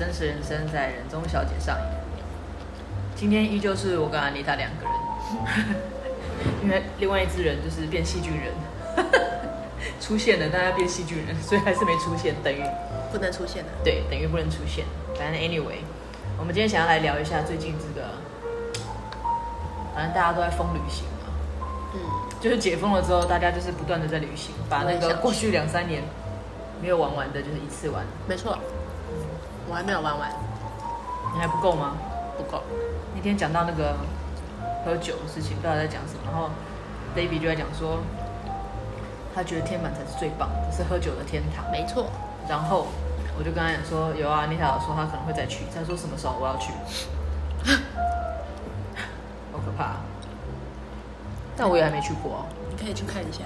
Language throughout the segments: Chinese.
真实人生在人中小姐上演。今天依旧是我跟安妮塔两个人，因为另外一只人就是变细菌人 出现了，但他变细菌人，所以还是没出现，等于不能出现的。对，等于不能出现。反正 anyway，我们今天想要来聊一下最近这个，反正大家都在疯旅行嘛，嗯，就是解封了之后，大家就是不断的在旅行，把那个过去两三年。没有玩完的，就是一次玩。没错，我还没有玩完。你还不够吗？不够。那天讲到那个喝酒的事情，不知道在讲什么。然后 Baby 就在讲说，他觉得天板才是最棒的，是喝酒的天堂。没错。然后我就跟他讲说，有啊，妮塔说他可能会再去。他说什么时候我要去？好可怕啊。但我也还没去过哦。你可以去看一下。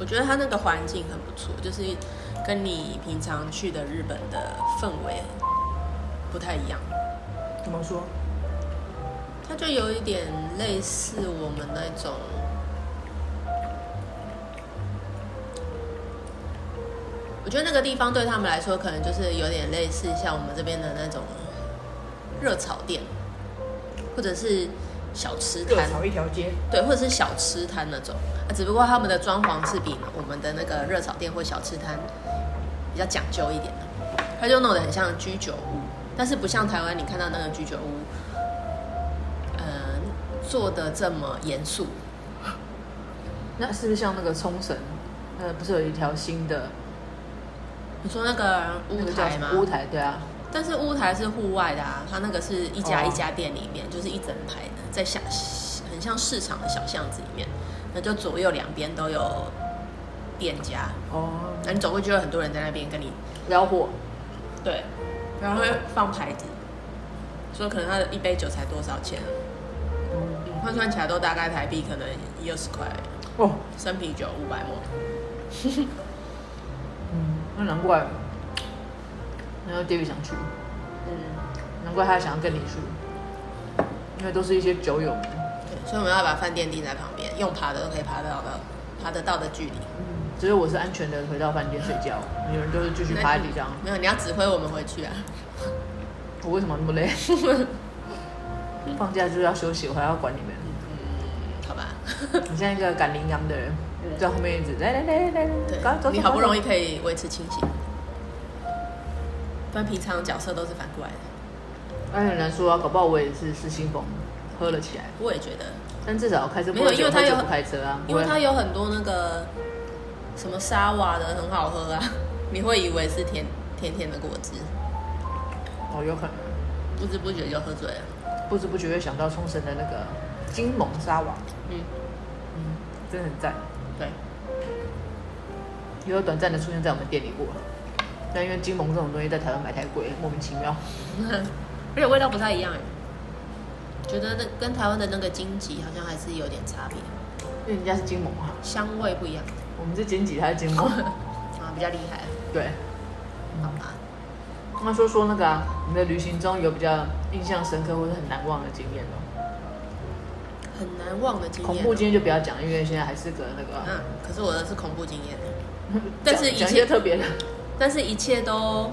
我觉得它那个环境很不错，就是跟你平常去的日本的氛围不太一样。怎么说？它就有一点类似我们那种，我觉得那个地方对他们来说，可能就是有点类似像我们这边的那种热炒店，或者是。小吃摊，炒一条街，对，或者是小吃摊那种，啊，只不过他们的装潢是比我们的那个热炒店或小吃摊比较讲究一点的，它就弄得很像居酒屋，但是不像台湾你看到那个居酒屋，嗯、呃，做的这么严肃。那是不是像那个冲绳？呃，不是有一条新的？你说那个屋台吗？屋台，对啊。但是屋台是户外的啊，它那个是一家一家店里面，哦、就是一整排的，在小很像市场的小巷子里面，那就左右两边都有店家。哦。那你走过去，有很多人在那边跟你聊货，对，然后会放牌子，说可能他的一杯酒才多少钱，嗯，换算起来都大概台币可能一二十块哦，生啤酒五百沫，嗯，那难怪。然后 David 想去，嗯，难怪他想要跟你去，因为都是一些酒友们。对，所以我们要把饭店定在旁边，用爬的都可以爬得到的，爬得到的距离。嗯，只有我是安全的回到饭店睡觉，有人就是继续趴在地上。没有，你要指挥我们回去啊！我为什么那么累？放假就是要休息，我还要管你们。嗯，好吧。你像一个赶羚羊的人，在后面一直来来来来来，对，你好不容易可以维持清醒。但平常角色都是反过来的，那很难说啊，搞不好我也是失心疯，喝了起来。我也觉得，但至少开车没有，因为他有开车啊，因为他有很多那个什么沙瓦的很好喝啊，你会以为是甜甜甜的果汁。哦，有可能，不知不觉就喝醉了，不知不觉又想到冲绳的那个金蒙沙瓦，嗯。嗯，真的很赞，对，也有短暂的出现在我们店里过。但因为金艋这种东西在台湾买太贵，莫名其妙，而且味道不太一样哎，觉得那跟台湾的那个金棘好像还是有点差别，因为人家是金艋啊，香味不一样。我们是金桔，他是金艋 啊，比较厉害。对，好吧。那说说那个啊，你的旅行中有比较印象深刻或者很难忘的经验吗？很难忘的经验，恐怖经验就不要讲，因为现在还是个那个。嗯，可是我的是恐怖经验，但是讲一些特别的。但是，一切都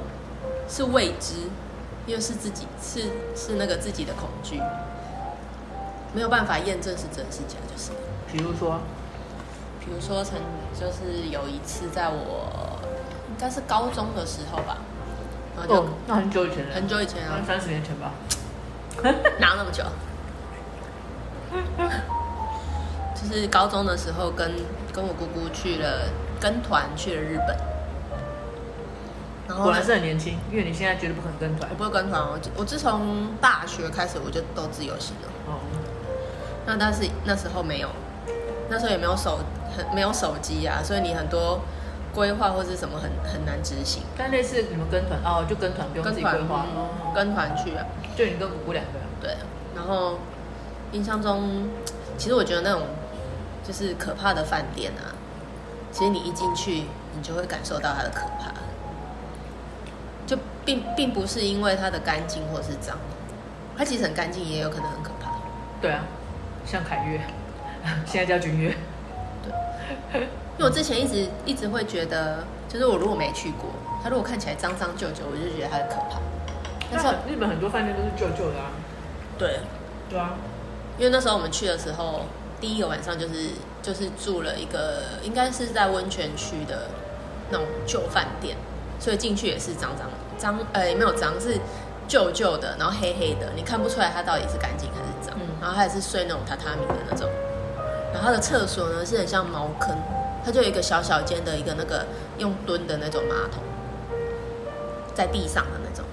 是未知，又是自己是是那个自己的恐惧，没有办法验证是真是假，就是。比如说，比如说，曾就是有一次，在我应该是高中的时候吧，然后就、哦、那很久以前了，很久以前啊，三十年前吧，哪那么久？就是高中的时候跟，跟跟我姑姑去了跟团去了日本。果然是很年轻，因为你现在绝对不可能跟团。我不会跟团我，我自从大学开始我就都自由行了。哦。那但是那时候没有，那时候也没有手很没有手机啊，所以你很多规划或是什么很很难执行。但类似你们跟团哦，就跟团不用自己规划，嗯，跟团去啊。就你跟姑姑两个人。对。然后印象中，其实我觉得那种就是可怕的饭店啊，其实你一进去，你就会感受到它的可怕。就并并不是因为它的干净或是脏，它其实很干净，也有可能很可怕。对啊，像凯悦，现在叫君悦。对，因为我之前一直一直会觉得，就是我如果没去过，它如果看起来脏脏旧旧，我就觉得它很可怕。但是日本很多饭店都是旧旧的啊。对，对啊，因为那时候我们去的时候，第一个晚上就是就是住了一个，应该是在温泉区的那种旧饭店，所以进去也是脏脏脏，呃，也没有脏，是旧旧的，然后黑黑的，你看不出来它到底是干净还是脏。嗯，然后它也是睡那种榻榻米的那种，然后它的厕所呢是很像茅坑，它就有一个小小间的一个那个用蹲的那种马桶，在地上的那种，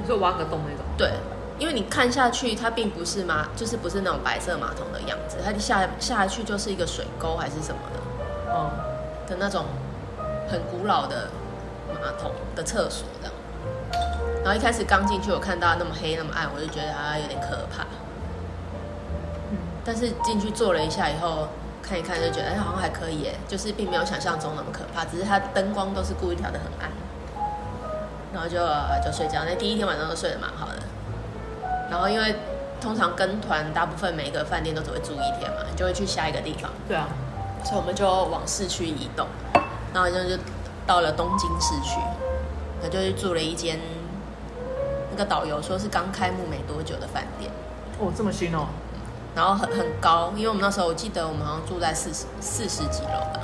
你说挖个洞那种？对。因为你看下去，它并不是马，就是不是那种白色马桶的样子，它下下去就是一个水沟还是什么的，哦、嗯，的那种很古老的马桶的厕所这样。然后一开始刚进去，我看到那么黑那么暗，我就觉得它有点可怕。嗯，但是进去坐了一下以后，看一看就觉得哎，好像还可以耶，就是并没有想象中那么可怕，只是它灯光都是故意调的很暗。然后就就睡觉，那第一天晚上都睡得蛮好的。然后因为通常跟团，大部分每一个饭店都只会住一天嘛，你就会去下一个地方。对啊，所以我们就往市区移动，然后就就到了东京市区，那就去住了一间那个导游说是刚开幕没多久的饭店。哦，这么新哦。然后很很高，因为我们那时候我记得我们好像住在四十四十几楼吧。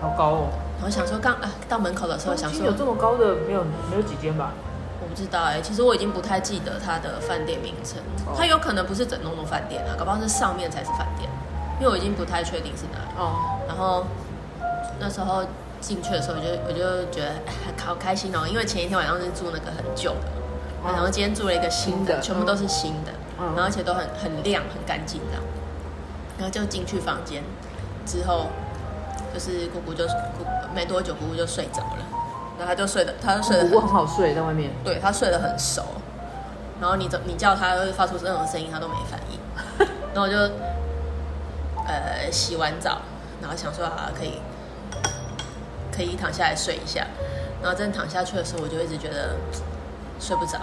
好高哦。然后想说刚啊到门口的时候想说有这么高的没有没有几间吧。我不知道哎、欸，其实我已经不太记得它的饭店名称，它有可能不是整栋的饭店啊，搞不好是上面才是饭店，因为我已经不太确定是哪里。哦。然后那时候进去的时候，我就我就觉得好开心哦、喔，因为前一天晚上是住那个很旧的，哦、然后今天住了一个新的，全部都是新的，嗯、然后而且都很很亮很干净这样。然后就进去房间之后，就是姑姑就姑没多久姑姑就睡着了。然后他就睡的，他就睡得很，很好睡，在外面。对，他睡得很熟，然后你怎你叫他会发出任何声音，他都没反应。然后我就呃洗完澡，然后想说啊可以可以躺下来睡一下。然后真躺下去的时候，我就一直觉得 睡不着，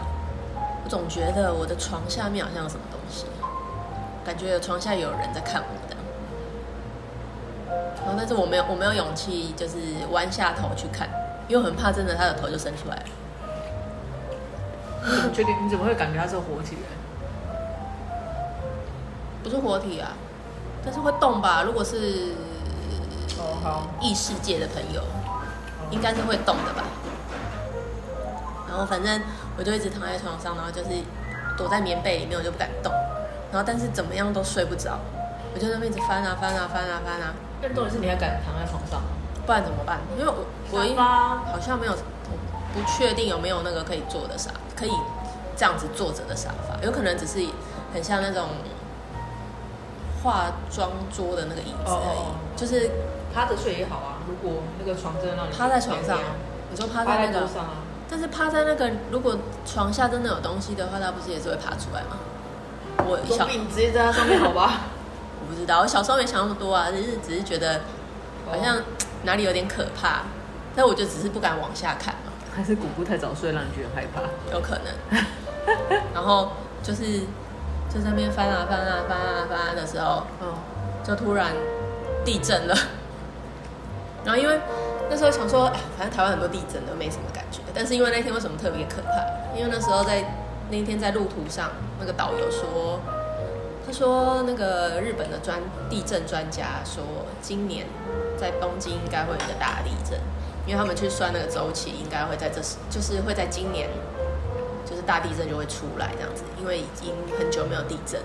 我总觉得我的床下面好像有什么东西，感觉床下有人在看我的。然后但是我没有我没有勇气，就是弯下头去看。因为很怕，真的他的头就伸出来了。你怎么确定？你怎么会感觉他是个活体？不是活体啊，但是会动吧？如果是哦好异世界的朋友，应该是会动的吧。然后反正我就一直躺在床上，然后就是躲在棉被里面，我就不敢动。然后但是怎么样都睡不着，我就在那边一直翻啊翻啊翻啊翻啊。更重点是你还敢躺在床上？不然怎么办？因为我我一好像没有，不确定有没有那个可以坐的沙，可以这样子坐着的沙发，有可能只是很像那种化妆桌的那个椅子而已，就是趴着睡也好啊。如果那个床真的让你，趴在床上，你说趴在那个，但是趴在那个，如果床下真的有东西的话，它不是也是会爬出来吗？我小你直接在它上面好吧？我不知道，我小时候没想那么多啊，只是只是觉得好像。哪里有点可怕，但我就只是不敢往下看嘛。还是姑姑太早睡，让你觉得害怕？有可能。然后就是就在那边翻啊翻啊翻啊翻啊的时候，嗯，就突然地震了。然后因为那时候想说，哎，反正台湾很多地震都没什么感觉。但是因为那天为什么特别可怕？因为那时候在那天在路途上，那个导游说，他说那个日本的专地震专家说，今年。在东京应该会有一个大地震，因为他们去算那个周期，应该会在这时，就是会在今年，就是大地震就会出来这样子，因为已经很久没有地震。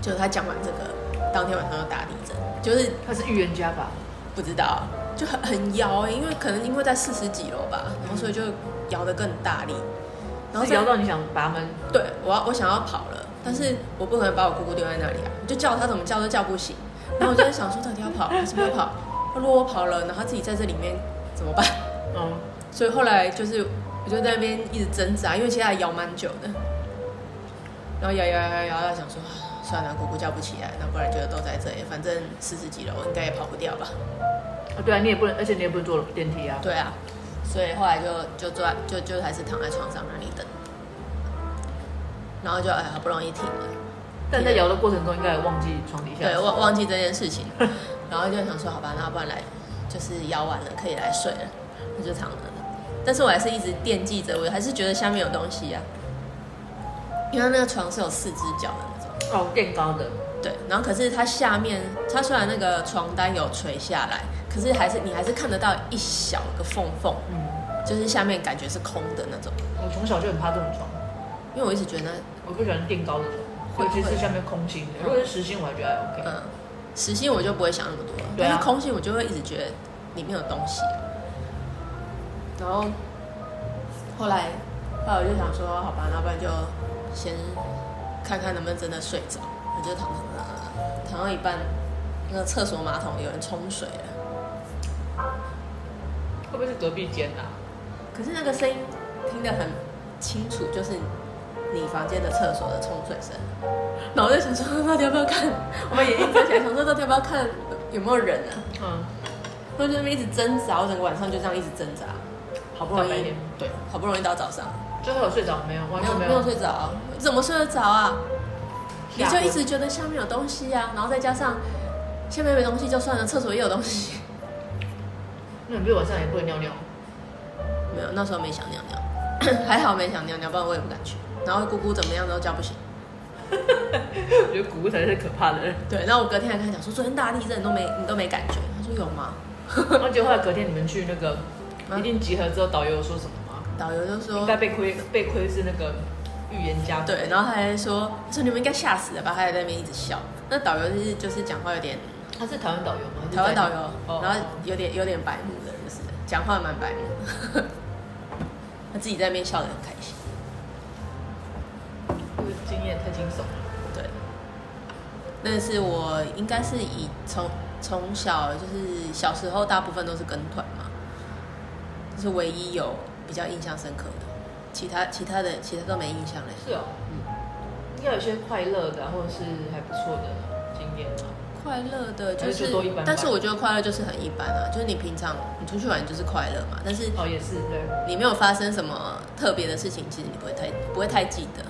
就他讲完这个，当天晚上就大地震，就是他是预言家吧？不知道，就很很摇欸，因为可能因为在四十几楼吧，然后所以就摇得更大力，然后摇到你想拔门。对，我要我想要跑了，但是我不可能把我姑姑丢在那里啊，就叫他怎么叫都叫不醒，然后我就在想说，到底要跑还是不要跑？如果我跑了，然后他自己在这里面怎么办？嗯，所以后来就是我就在那边一直挣扎，因为其实还摇蛮久的，然后摇摇摇摇，摇，想说算了，姑姑叫不起来，那不然就都在这里，反正四十几楼应该也跑不掉吧？啊，对啊，你也不能，而且你也不能坐电梯啊。对啊，所以后来就就坐在就就还是躺在床上那里等，然后就哎好不容易停了，但在摇的过程中应该也忘记床底下，对，忘忘记这件事情。然后就想说好吧，那不然来就是摇完了可以来睡了，那就躺了。但是我还是一直惦记着，我还是觉得下面有东西呀、啊，因为那个床是有四只脚的哦，垫高的。对，然后可是它下面，它虽然那个床单有垂下来，可是还是你还是看得到一小个缝缝，嗯，就是下面感觉是空的那种。我从小就很怕这种床，因为我一直觉得我不喜欢垫高的床，尤其是下面空心的。如果是实心，我还觉得还 OK。嗯，实心我就不会想那么多，对啊，但是空心我就会一直觉得里面有东西。然后后来后来我就想说，好吧，那不然就先看看能不能真的睡着。我就躺躺躺，躺到一半，那个厕所马桶有人冲水了，会不会是隔壁间啊？可是那个声音听得很清楚，就是你房间的厕所的冲水声。然后我就想说，到底要不要看？我把眼睛睁起来，想说到底要不要看有没有人啊？嗯。我就在那边一直挣扎，我整个晚上就这样一直挣扎，好不容易，对，好不容易到早上，最后有睡着没有？完全没有，没有睡着，怎么睡得着啊？你就一直觉得下面有东西呀、啊，然后再加上下面没东西就算了，厕所也有东西。那你不是晚上也不会尿尿？没有，那时候没想尿尿，还好没想尿尿，不然我也不敢去。然后姑姑怎么样都叫不醒。我觉得姑姑才是可怕的人。对，然后我隔天还跟他讲说，昨天大地震你都没你都没感觉，他说有吗？然后结果后来隔天你们去那个一定集合之后，导游有说什么吗？导游就说应该被亏被亏是那个。预言家对，然后他还说说你们应该吓死了吧，他还在那边一直笑。那导游就是就是讲话有点，他是台湾导游吗？台湾导游，然后有点有点白目的，就是讲话蛮白目的。他自己在那边笑得很开心。这个经验太惊悚了。对，但是我应该是以从从小就是小时候大部分都是跟团嘛，就是唯一有比较印象深刻的。其他其他的其他都没印象嘞。是哦，嗯，应该有些快乐的，或者是还不错的经验吧。快乐的就是，但是我觉得快乐就是很一般啊，就是你平常你出去玩就是快乐嘛，但是哦也是对，你没有发生什么特别的事情，其实你不会太不会太记得。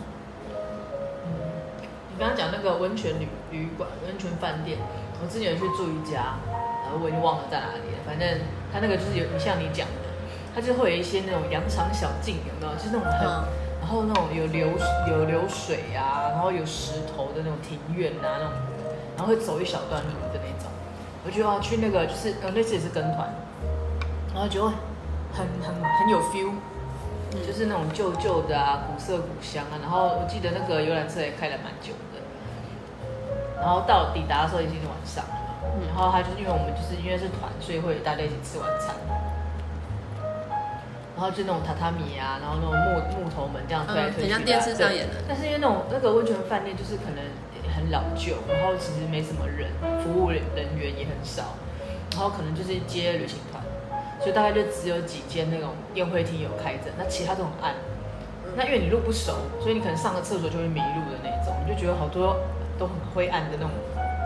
嗯，你刚刚讲那个温泉旅旅馆、温泉饭店，我之前有去住一家，然后我已经忘了在哪里了，反正他那个就是有像你讲的。它就会有一些那种羊肠小径，有没有？就是那种很，嗯、然后那种有流有流水啊，然后有石头的那种庭院啊，那种，然后会走一小段路的那种。我觉得要去那个，就是呃那次也是跟团，然后就会很很很有 feel，就是那种旧旧的啊，古色古香啊。然后我记得那个游览车也开了蛮久的，然后到抵达的时候已经是晚上了，然后他就是因为我们就是因为是团，所以会大家一起吃晚餐。然后就那种榻榻米啊，然后那种木木头门这样推来推去，像电视上演的。但是因为那种那个温泉饭店就是可能很老旧，然后其实没什么人，服务人员也很少，然后可能就是接旅行团，所以大概就只有几间那种宴会厅有开着，那其他都很暗。那因为你路不熟，所以你可能上个厕所就会迷路的那种，你就觉得好多都很灰暗的那种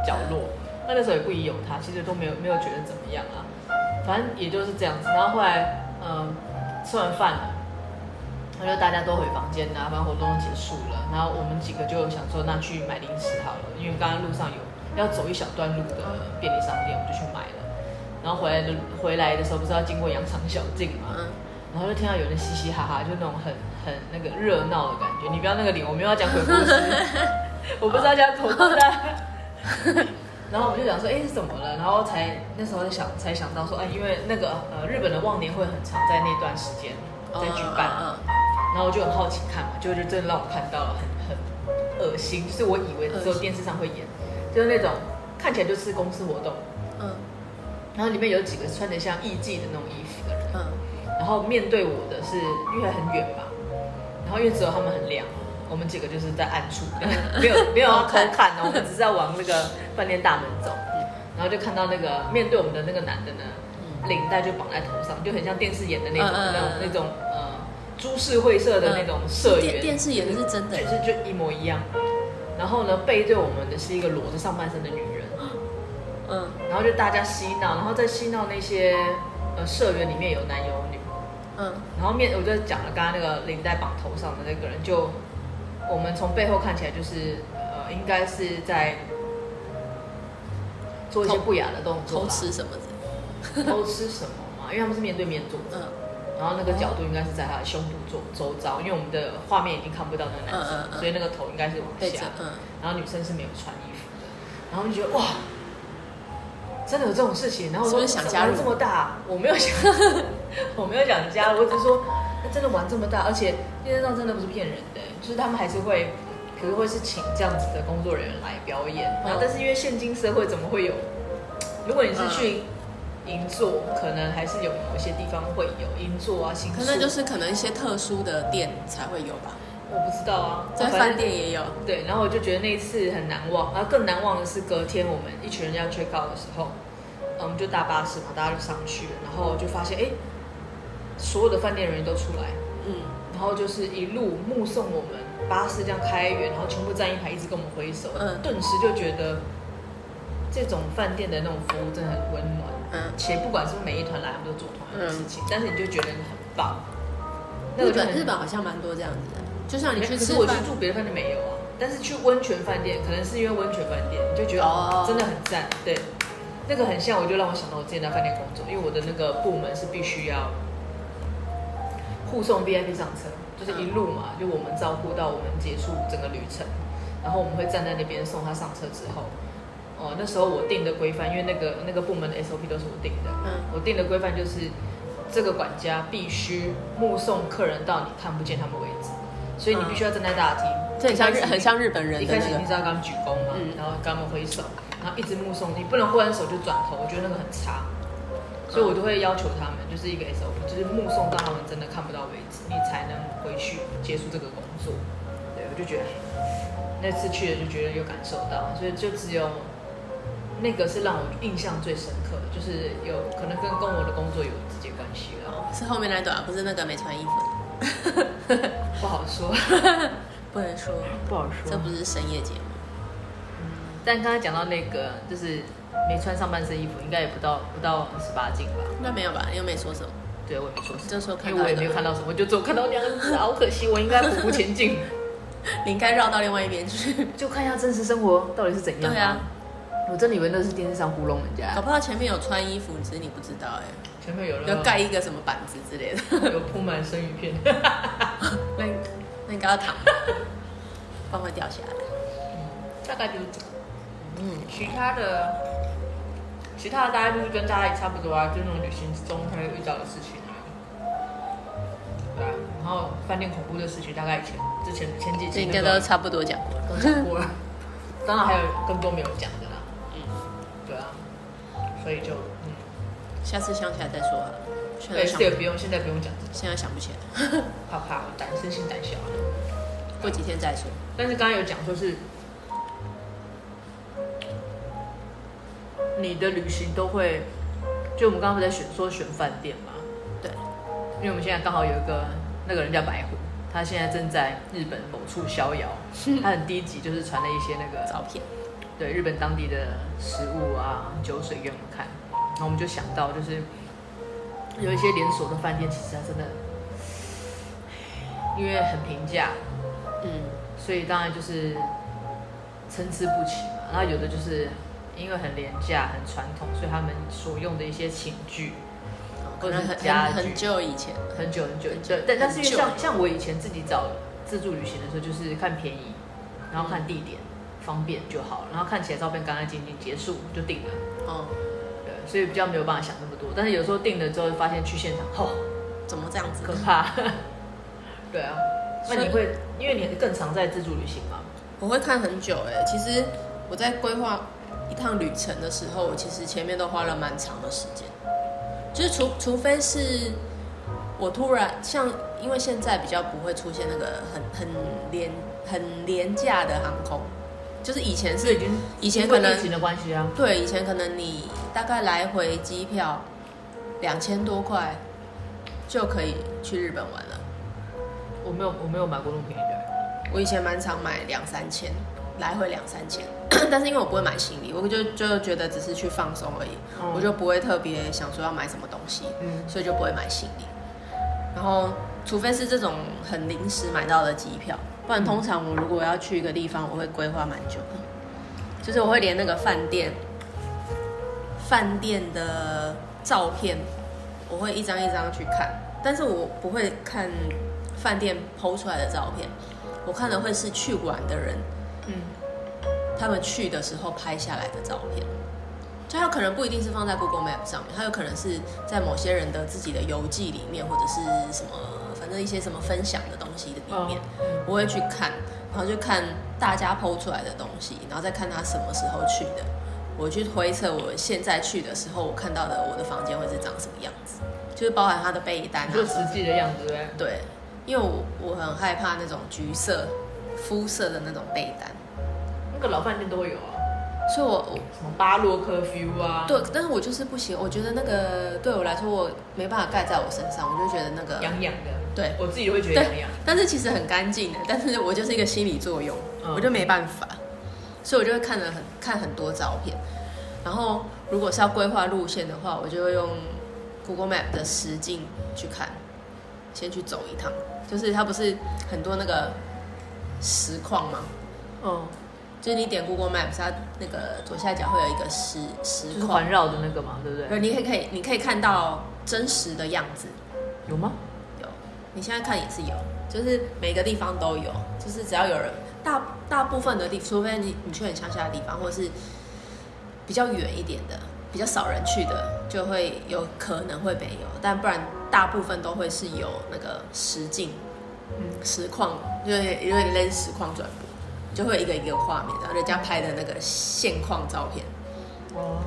角落。那那时候也不疑有他，其实都没有没有觉得怎么样啊，反正也就是这样子。然后后来，嗯。吃完饭了，他就大家都回房间，啦，反正活动都结束了，然后我们几个就想说，那去买零食好了，因为刚刚路上有要走一小段路的便利商店，我们就去买了。然后回来的回来的时候，不是要经过羊肠小径嘛，然后就听到有人嘻嘻哈哈，就那种很很那个热闹的感觉。你不要那个脸，我没有要讲鬼故事，我不是要讲鬼故事。然后我们就想说，哎，是怎么了？然后才那时候就想，才想到说，哎，因为那个呃，日本的忘年会很长在那段时间在举办，然后我就很好奇看嘛，就就真的让我看到了很很恶心，就是我以为只有电视上会演，就是那种看起来就是公司活动，嗯，然后里面有几个穿得像艺妓的那种衣服的人，嗯，然后面对我的是因为很远吧，然后因为只有他们很亮。我们几个就是在暗处，没有没有要 偷看哦，我们只是在往那个饭店大门走，然后就看到那个面对我们的那个男的呢，领带就绑在头上，就很像电视演的那种那种那种呃株式会社的那种社员。电视演的是真的，就是就一模一样。然后呢，背对我们的是一个裸着上半身的女人，嗯，然后就大家嬉闹，然后在嬉闹那些呃社员里面有男有女，嗯，然后面我就讲了刚刚那个领带绑头上的那个人就。我们从背后看起来就是，呃，应该是在，做一些不雅的动作，偷吃什么的，偷吃什么嘛？因为他们是面对面坐着，嗯、然后那个角度应该是在他的胸部做周遭，因为我们的画面已经看不到那个男生，嗯嗯嗯、所以那个头应该是往下，嗯、然后女生是没有穿衣服的，然后就觉得哇，真的有这种事情？然后我说是是想加入？这么大，我没有想，我没有想加入，我只是说真的玩这么大，而且电视上真的不是骗人的，就是他们还是会。可是会是请这样子的工作人员来表演，然后但是因为现今社会怎么会有？如果你是去银座，可能还是有某些地方会有银座啊、新宿。可能就是可能一些特殊的店才会有吧？我不知道啊，在饭店也有。对，然后我就觉得那一次很难忘，然后更难忘的是隔天我们一群人要 check out 的时候，我们就搭巴士嘛，大家就上去了，然后就发现哎，所有的饭店人员都出来，嗯，然后就是一路目送我们。巴士这样开远，然后全部站一排，一直跟我们挥手，嗯，顿时就觉得这种饭店的那种服务真的很温暖，嗯，且不管是每一团来，我们都做同样的事情，嗯、但是你就觉得很棒。日本日本好像蛮多这样子的，就像你去吃，可是我去住别的饭店没有啊，但是去温泉饭店，可能是因为温泉饭店，你就觉得哦，真的很赞，对，那个很像，我就让我想到我之前在饭店工作，因为我的那个部门是必须要护送 VIP 上车。就是一路嘛，就我们照顾到我们结束整个旅程，然后我们会站在那边送他上车之后，哦，那时候我定的规范，因为那个那个部门的 SOP 都是我定的，嗯，我定的规范就是这个管家必须目送客人到你看不见他们为止，所以你必须要站在大厅，这很像日很像日本人，一开始你知道刚鞠躬嘛，嗯，然后刚刚挥手，然后一直目送，你不能挥完手就转头，我觉得那个很差。所以我都会要求他们，就是一个 SOP，就是目送到他们真的看不到为止，你才能回去结束这个工作。对，我就觉得那次去了就觉得有感受到，所以就只有那个是让我印象最深刻的，就是有可能跟跟我的工作有直接关系了。是后面那段，不是那个没穿衣服。不好说，不能说，不好说，这不是深夜节目。嗯，但刚才讲到那个，就是。没穿上半身衣服，应该也不到不到十八禁吧？应该没有吧？又没说什么。对，我也没说什么。这时候看到，因为我也没有看到什么，我就只有看到两个字，好可惜，我应该匍匐前进。你应该绕到另外一边去，就看一下真实生活到底是怎样。对啊，我真的以为那是电视上糊弄人家。搞不好前面有穿衣服，只是你不知道哎。前面有人要盖一个什么板子之类的，有铺满生鱼片。那那你刚刚躺，不然会掉下来。大概就是这个。嗯，其他的。其他的大概就是跟大家也差不多啊，就是那种旅行中会遇到的事情啊。对啊，然后饭店恐怖的事情，大概以前之前前几集应该都差不多讲过了，都讲过了。当然还有更多没有讲的啦。嗯，对啊，所以就嗯，下次想起来再说啊。对，这个不用，现在不用讲。现在想不起来，怕怕，胆生性胆小。啊过几天再说。但是刚刚有讲说是。你的旅行都会，就我们刚刚不在选说选饭店嘛？对，因为我们现在刚好有一个那个人叫白虎，他现在正在日本某处逍遥。他很低级，就是传了一些那个照片，对日本当地的食物啊、酒水给我们看。然后我们就想到，就是有一些连锁的饭店，其实它真的因为很平价，嗯，所以当然就是参差不齐嘛。然后有的就是。因为很廉价、很传统，所以他们所用的一些寝具，或者是家具，很久以前，很久很久，对。但但是因为像像我以前自己找自助旅行的时候，就是看便宜，然后看地点方便就好，然后看起来照片干干净净，结束就定了。哦，对，所以比较没有办法想那么多。但是有时候定了之后，发现去现场，哦，怎么这样子？可怕。对啊，那你会因为你更常在自助旅行吗？我会看很久哎，其实我在规划。一趟旅程的时候，我其实前面都花了蛮长的时间，就是除除非是我突然像，因为现在比较不会出现那个很很廉很廉价的航空，就是以前是已经以前可能疫情的关系啊，对，以前可能你大概来回机票两千多块就可以去日本玩了。我没有我没有买过那么便宜的，我以前蛮常买两三千。来回两三千，但是因为我不会买行李，我就就觉得只是去放松而已，嗯、我就不会特别想说要买什么东西，嗯，所以就不会买行李。然后，除非是这种很临时买到的机票，不然通常我如果要去一个地方，我会规划蛮久的，就是我会连那个饭店饭店的照片，我会一张一张去看，但是我不会看饭店 PO 出来的照片，我看的会是去玩的人，嗯，他们去的时候拍下来的照片。就它可能不一定是放在 Google Map 上面，它有可能是在某些人的自己的游记里面，或者是什么，反正一些什么分享的东西的里面，我会去看，然后就看大家 PO 出来的东西，然后再看他什么时候去的，我去推测我现在去的时候，我看到的我的房间会是长什么样子，就是包含它的被单啊，就实际的样子。对。对，因为我我很害怕那种橘色肤色的那种被单，那个老饭店都会有啊。所以我，我什么巴洛克啊？对，但是我就是不行。我觉得那个对我来说，我没办法盖在我身上，我就觉得那个痒痒的。对，我自己会觉得痒痒。但是其实很干净的，但是我就是一个心理作用，嗯、我就没办法。所以我就会看了很看很多照片，然后如果是要规划路线的话，我就会用 Google Map 的实境去看，先去走一趟。就是它不是很多那个实况吗？嗯。就是你点 Google Maps，它那个左下角会有一个实实环绕的那个嘛，对不对？对你可以可以，你可以看到真实的样子，有吗？有，你现在看也是有，就是每个地方都有，就是只要有人，大大部分的地，除非你你去很乡下的地方，或者是比较远一点的，比较少人去的，就会有可能会没有，但不然大部分都会是有那个实境，嗯，实况，因为因为类似实况转播。就会一个一个画面，然后人家拍的那个现况照片，哦，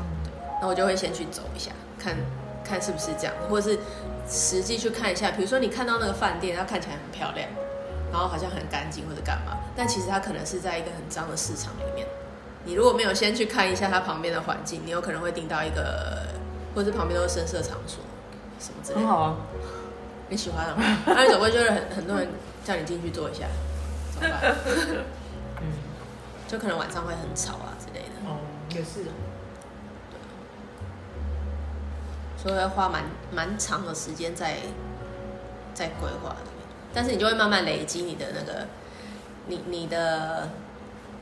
然后我就会先去走一下，看看是不是这样，或者是实际去看一下。比如说你看到那个饭店，它看起来很漂亮，然后好像很干净或者干嘛，但其实它可能是在一个很脏的市场里面。你如果没有先去看一下它旁边的环境，你有可能会订到一个，或者是旁边都是深色场所什么之类的。很好啊，你喜欢 啊？那你走过去就是很很多人叫你进去坐一下，怎么办？就可能晚上会很吵啊之类的。哦，也是。对。所以要花蛮蛮长的时间在在规划里面，但是你就会慢慢累积你的那个你你的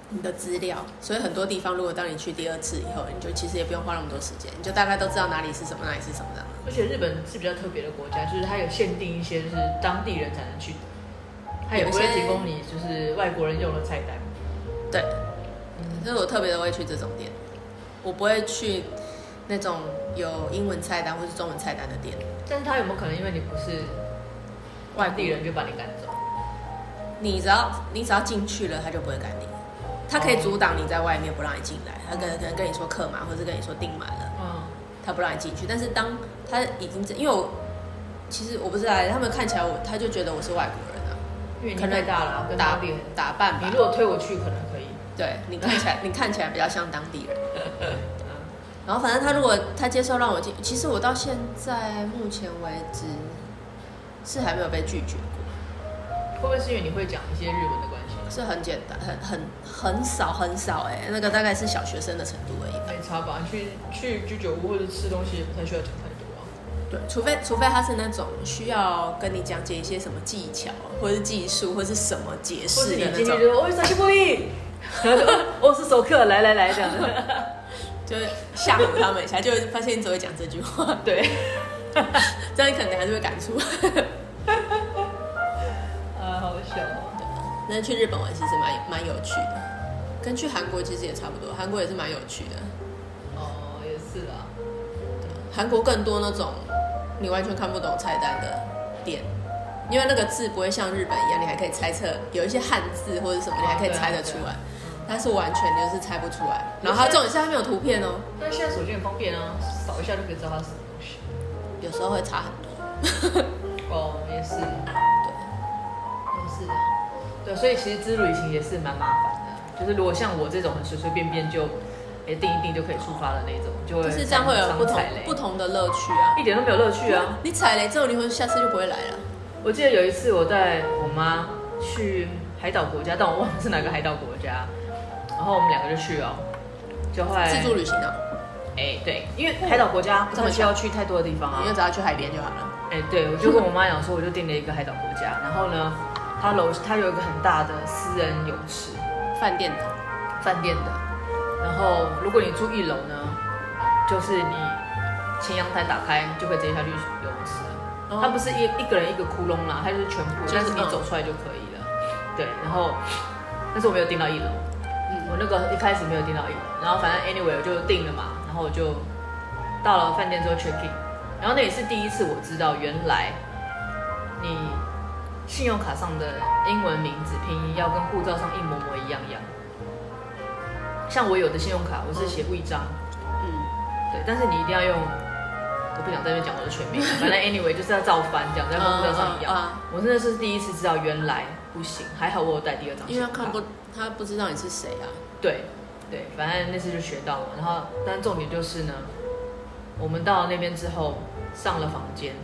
你的资料。所以很多地方，如果当你去第二次以后，你就其实也不用花那么多时间，你就大概都知道哪里是什么，哪里是什么的。而且日本是比较特别的国家，就是它有限定一些就是当地人才能去的，它也不会提供你就是外国人用的菜单。对，所以我特别的会去这种店，我不会去那种有英文菜单或是中文菜单的店。但是他有没有可能因为你不是外地人就把你赶走？你只要你只要进去了，他就不会赶你。他可以阻挡你在外面不让你进来，他可能可能跟你说客满，或者跟你说订满了，嗯，他不让你进去。但是当他已经因为我其实我不知道，他们看起来我他就觉得我是外国人啊，因为你太大了，跟打打扮吧。你如果推我去，可能。对，你看起来，你看起来比较像当地人。然后反正他如果他接受让我进，其实我到现在目前为止是还没有被拒绝过。会不会是因为你会讲一些日文的关系？是很简单，很很很少很少哎、欸，那个大概是小学生的程度而已。没差吧？去去居酒屋或者吃东西也不太需要讲太多啊。对，除非除非他是那种需要跟你讲解一些什么技巧，或者是技术，或者是什么解释的那种。我是 我是熟客，来来来，这样子，就是吓唬他们一下，就发现你只会讲这句话，对，这样你可能还是会赶出。啊，好笑哦。对，那去日本玩其实蛮蛮有趣的，跟去韩国其实也差不多，韩国也是蛮有趣的。哦，也是啊。韩国更多那种你完全看不懂菜单的店。因为那个字不会像日本一样，你还可以猜测有一些汉字或者什么，你还可以猜得出来。但是完全就是猜不出来。然后它重点是它没有图片哦。但现在手机很方便啊，扫一下就可以知道它是什么东西。有时候会差很多。哦，也是。对，也是。对，所以其实之旅行也是蛮麻烦的。就是如果像我这种很随随便便就哎定一定就可以出发的那种，就会就是这样会有不同不同的乐趣啊。一点都没有乐趣啊！你踩雷之后，你会下次就不会来了。我记得有一次我带我妈去海岛国家，但我忘了是哪个海岛国家。然后我们两个就去哦，就会自助旅行的。哎，对，因为海岛国家不需要去太多的地方啊，因为只要去海边就好了。哎，对，我就跟我妈讲说，我就订了一个海岛国家。然后呢，它楼它有一个很大的私人泳池，饭店的，饭店的。然后如果你住一楼呢，就是你前阳台打开就可以直接下去游泳池了。哦、它不是一一个人一个窟窿啦，它就是全部，就是、但是你走出来就可以了。嗯、对，然后但是我没有订到一楼，嗯、我那个一开始没有订到一楼，然后反正 anyway 我就订了嘛，然后我就到了饭店之后 check in，然后那也是第一次我知道原来你信用卡上的英文名字拼音要跟护照上一模模一样一样。像我有的信用卡，我是写违章，嗯，对，但是你一定要用，我不想在这边讲我的全名，反正 anyway 就是要照翻，这样在护照上一样。我真的是第一次知道原来不行，还好我有带第二张。因为他看不，他不知道你是谁啊。对，对，反正那次就学到了。然后，但重点就是呢，我们到了那边之后，上了房间，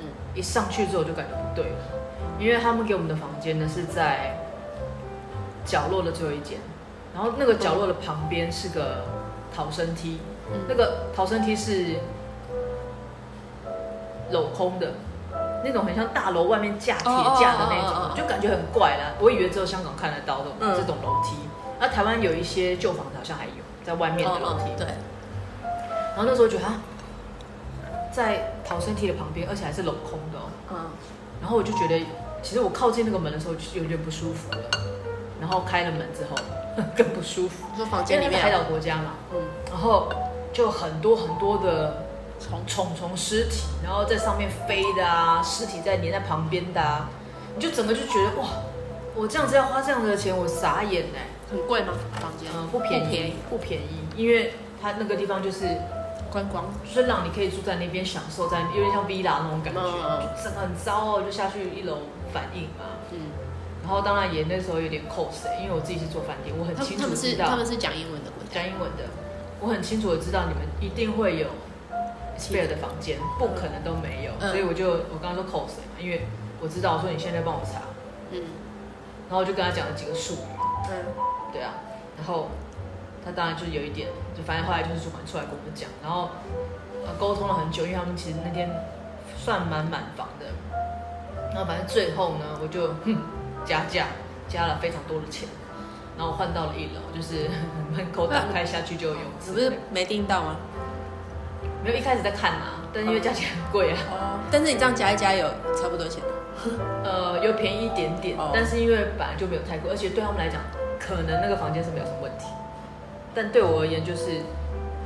嗯，一上去之后就感觉不对了，因为他们给我们的房间呢是在角落的最后一间。然后那个角落的旁边是个逃生梯，嗯、那个逃生梯是镂空的，那种很像大楼外面架铁架的那种，oh, oh, oh, oh, oh. 就感觉很怪啦。我以为只有香港看得到的这种楼梯，那、嗯、台湾有一些旧房子好像还有在外面的楼梯。Oh, oh, 对。然后那时候觉得啊，在逃生梯的旁边，而且还是镂空的哦。嗯。然后我就觉得，其实我靠近那个门的时候就有点不舒服了。然后开了门之后。更不舒服。说房间里面海岛国家嘛，嗯，然后就很多很多的虫虫虫尸体，然后在上面飞的啊，尸体在粘在旁边的啊，你就整个就觉得哇，我这样子要花这样子的钱，我傻眼哎，很贵吗？房间？嗯，不便宜，不便宜，不便宜，因为它那个地方就是观光，就是让你可以住在那边享受在，有点像 villa 那种感觉，嗯、就整个很糟哦，就下去一楼反应嘛，嗯。然后当然也那时候有点 cos，因为我自己是做饭店，我很清楚知道他们是讲英文的，讲英文的，我很清楚的知道你们一定会有 spare 的房间，不可能都没有，所以我就我刚刚说 cos 嘛，因为我知道，我说你现在帮我查，嗯，然后我就跟他讲了几个术语，嗯，对啊，然后他当然就有一点，就反正后来就是主管出来跟我们讲，然后沟通了很久，因为他们其实那天算蛮满房的，然后反正最后呢，我就哼。加价加了非常多的钱，然后换到了一楼，就是 门口打开下去就有泳池。不是没订到吗？没有，一开始在看啊，但因为价钱很贵啊。哦。但是你这样加一加有差不多钱？呃，有便宜一点点，但是因为本来就没有太贵，而且对他们来讲，可能那个房间是没有什么问题，但对我而言就是。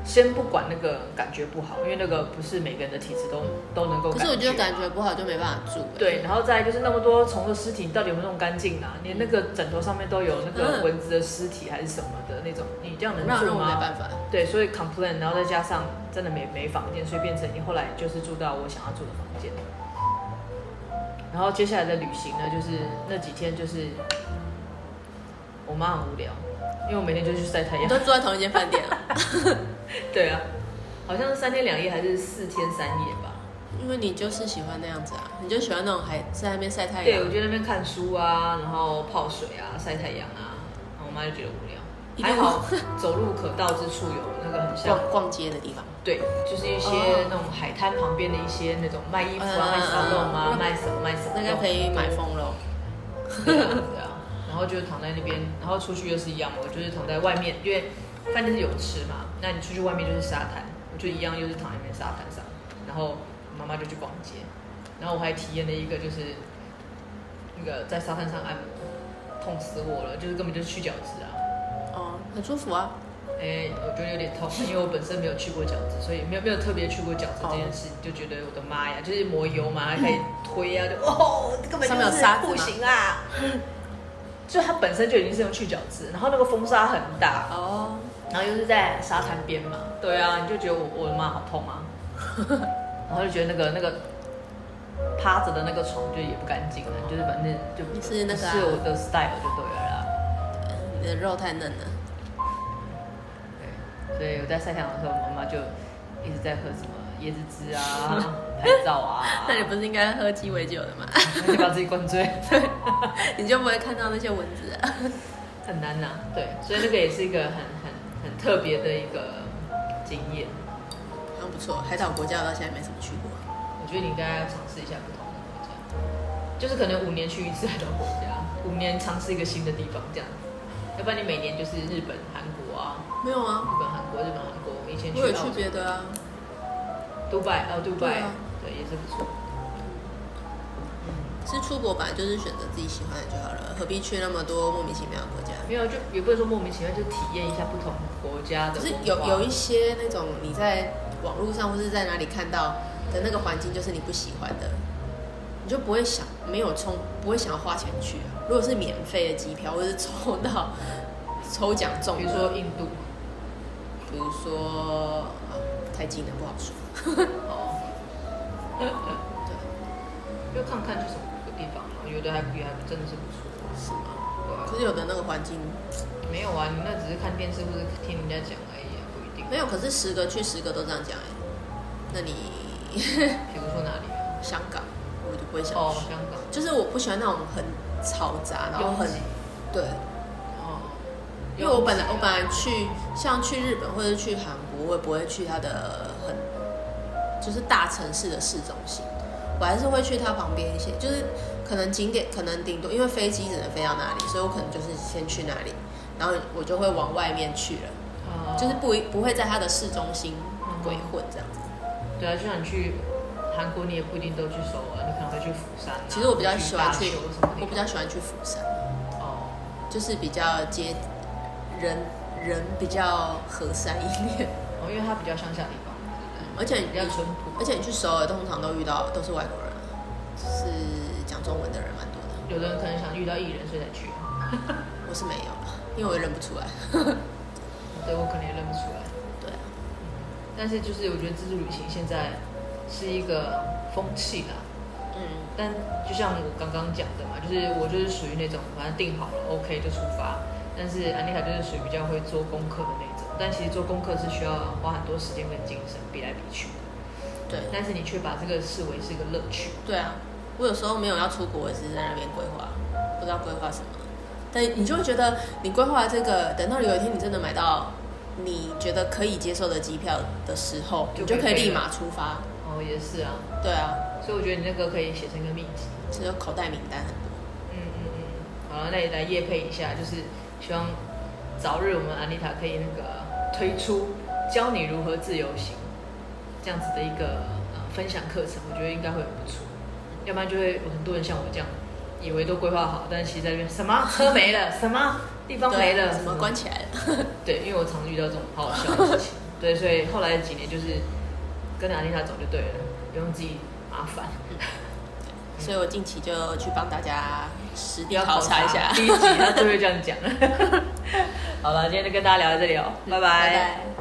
先不管那个感觉不好，因为那个不是每个人的体质都都能够。可是我觉得感觉不好就没办法住。对，然后再就是那么多虫的尸体，你到底有没有弄干净啊？连那个枕头上面都有那个蚊子的尸体还是什么的那种，你这样能住吗？没办法。对，所以 complain，然后再加上真的没没房间，所以变成你后来就是住到我想要住的房间。然后接下来的旅行呢，就是那几天就是我妈很无聊，因为我每天就去晒太阳。都住在同一间饭店。对啊，好像是三天两夜还是四天三夜吧？因为你就是喜欢那样子啊，你就喜欢那种还在那边晒太阳。对，我觉得那边看书啊，然后泡水啊，晒太阳啊，然后我妈就觉得无聊。还好走路可到之处有那个很像逛逛街的地方。对，就是一些那种海滩旁边的一些那种卖衣服啊、卖沙龙啊、卖什么卖什么，那个可以买风了。对啊，对啊，然后就躺在那边，然后出去又是一样，我就是躺在外面，因为饭店是有吃嘛。那你出去外面就是沙滩，我就一样又是躺在那边沙滩上，然后妈妈就去逛街，然后我还体验了一个就是那个在沙滩上按摩，痛死我了，就是根本就是去角质啊。哦，很舒服啊。哎，我觉得有点痛，因为我本身没有去过角质，所以没有没有特别去过角质这件事，就觉得我的妈呀，就是磨油嘛，还可以推啊，就哦，根本就是不行啊。就它本身就已经是用去角质，然后那个风沙很大哦。然后又是在沙滩边嘛，对啊，你就觉得我我的妈好痛啊，然后就觉得那个那个趴着的那个床就也不干净了，就是反正就不是那个是我的 style 就对了啦。你的肉太嫩了。对，所以我在晒太阳的时候，妈妈就一直在喝什么椰子汁啊、拍照啊。那你不是应该喝鸡尾酒的吗？你把自己灌醉，你就不会看到那些蚊子啊。很难呐、啊，对，所以那个也是一个很很。很特别的一个经验，很不错。海岛国家我到现在没怎么去过，我觉得你应该要尝试一下不同的国家，就是可能五年去一次海岛国家，五年尝试一个新的地方这样子，要不然你每年就是日本、韩国啊，啊。没有啊。日本、韩国、日本、韩国，以前去。我也去别的啊。杜拜哦，杜拜，啊、对，也是不错。是出国吧，就是选择自己喜欢的就好了，何必去那么多莫名其妙的国家？没有，就也不能说莫名其妙，就体验一下不同国家的。可是有有一些那种你在网络上或是在哪里看到的那个环境，就是你不喜欢的，你就不会想没有充，不会想要花钱去啊。如果是免费的机票，或是抽到抽奖中，比如说印度，比如说啊，太近了不好说。哦，对，就看看就是。地方，我觉得还比还真的是不错，是吗？对啊。可是有的那个环境没有啊，你那只是看电视或者听人家讲而已，不一定。没有，可是十个去十个都这样讲哎。那你，比如说哪里？香港，我就不会想去。哦，香港。就是我不喜欢那种很嘈杂，然后很对。哦。因为我本来我本来去像去日本或者去韩国，我也不会去它的很就是大城市的市中心。我还是会去它旁边一些，就是可能景点可能顶多，因为飞机只能飞到那里，所以我可能就是先去哪里，然后我就会往外面去了，哦、就是不不会在它的市中心鬼混这样子。对啊，就像你去韩国，你也不一定都去首尔，你可能会去釜山、啊。其实我比较喜欢去，我比较喜欢去釜山，哦，就是比较接人人比较和善一点，哦，因为它比较乡下地方。而且你比较淳朴，而且你去首尔通常都遇到都是外国人，是讲中文的人蛮多的。有的人可能想遇到艺人，所以才去。我是没有，因为我也认不出来。对，我可能也认不出来。对啊。但是就是我觉得自助旅行现在是一个风气啦。嗯。但就像我刚刚讲的嘛，就是我就是属于那种反正定好了，OK 就出发。但是安妮卡就是属于比较会做功课的那种。但其实做功课是需要花很多时间跟精神，比来比去的。对。但是你却把这个视为是一个乐趣。对啊，我有时候没有要出国，只是在那边规划，不知道规划什么。但你就会觉得，你规划这个，等到有一天你真的买到你觉得可以接受的机票的时候，就你就可以立马出发。哦，也是啊。对啊。所以我觉得你那个可以写成一个秘籍，其实口袋名单很多。嗯嗯嗯。好了，那也来夜配一下，就是希望早日我们安妮塔可以那个。推出教你如何自由行这样子的一个呃分享课程，我觉得应该会很不错。要不然就会有很多人像我这样，以为都规划好，但其实在这边什么 车没了，什么地方没了，什么关起来了。对，因为我常遇到这种好好笑的事情。对，所以后来几年就是跟着安妮塔走就对了，不用自己麻烦。所以我近期就去帮大家实地考察一下。第一集他就会这样讲。好了，今天就跟大家聊到这里哦，拜拜。拜拜。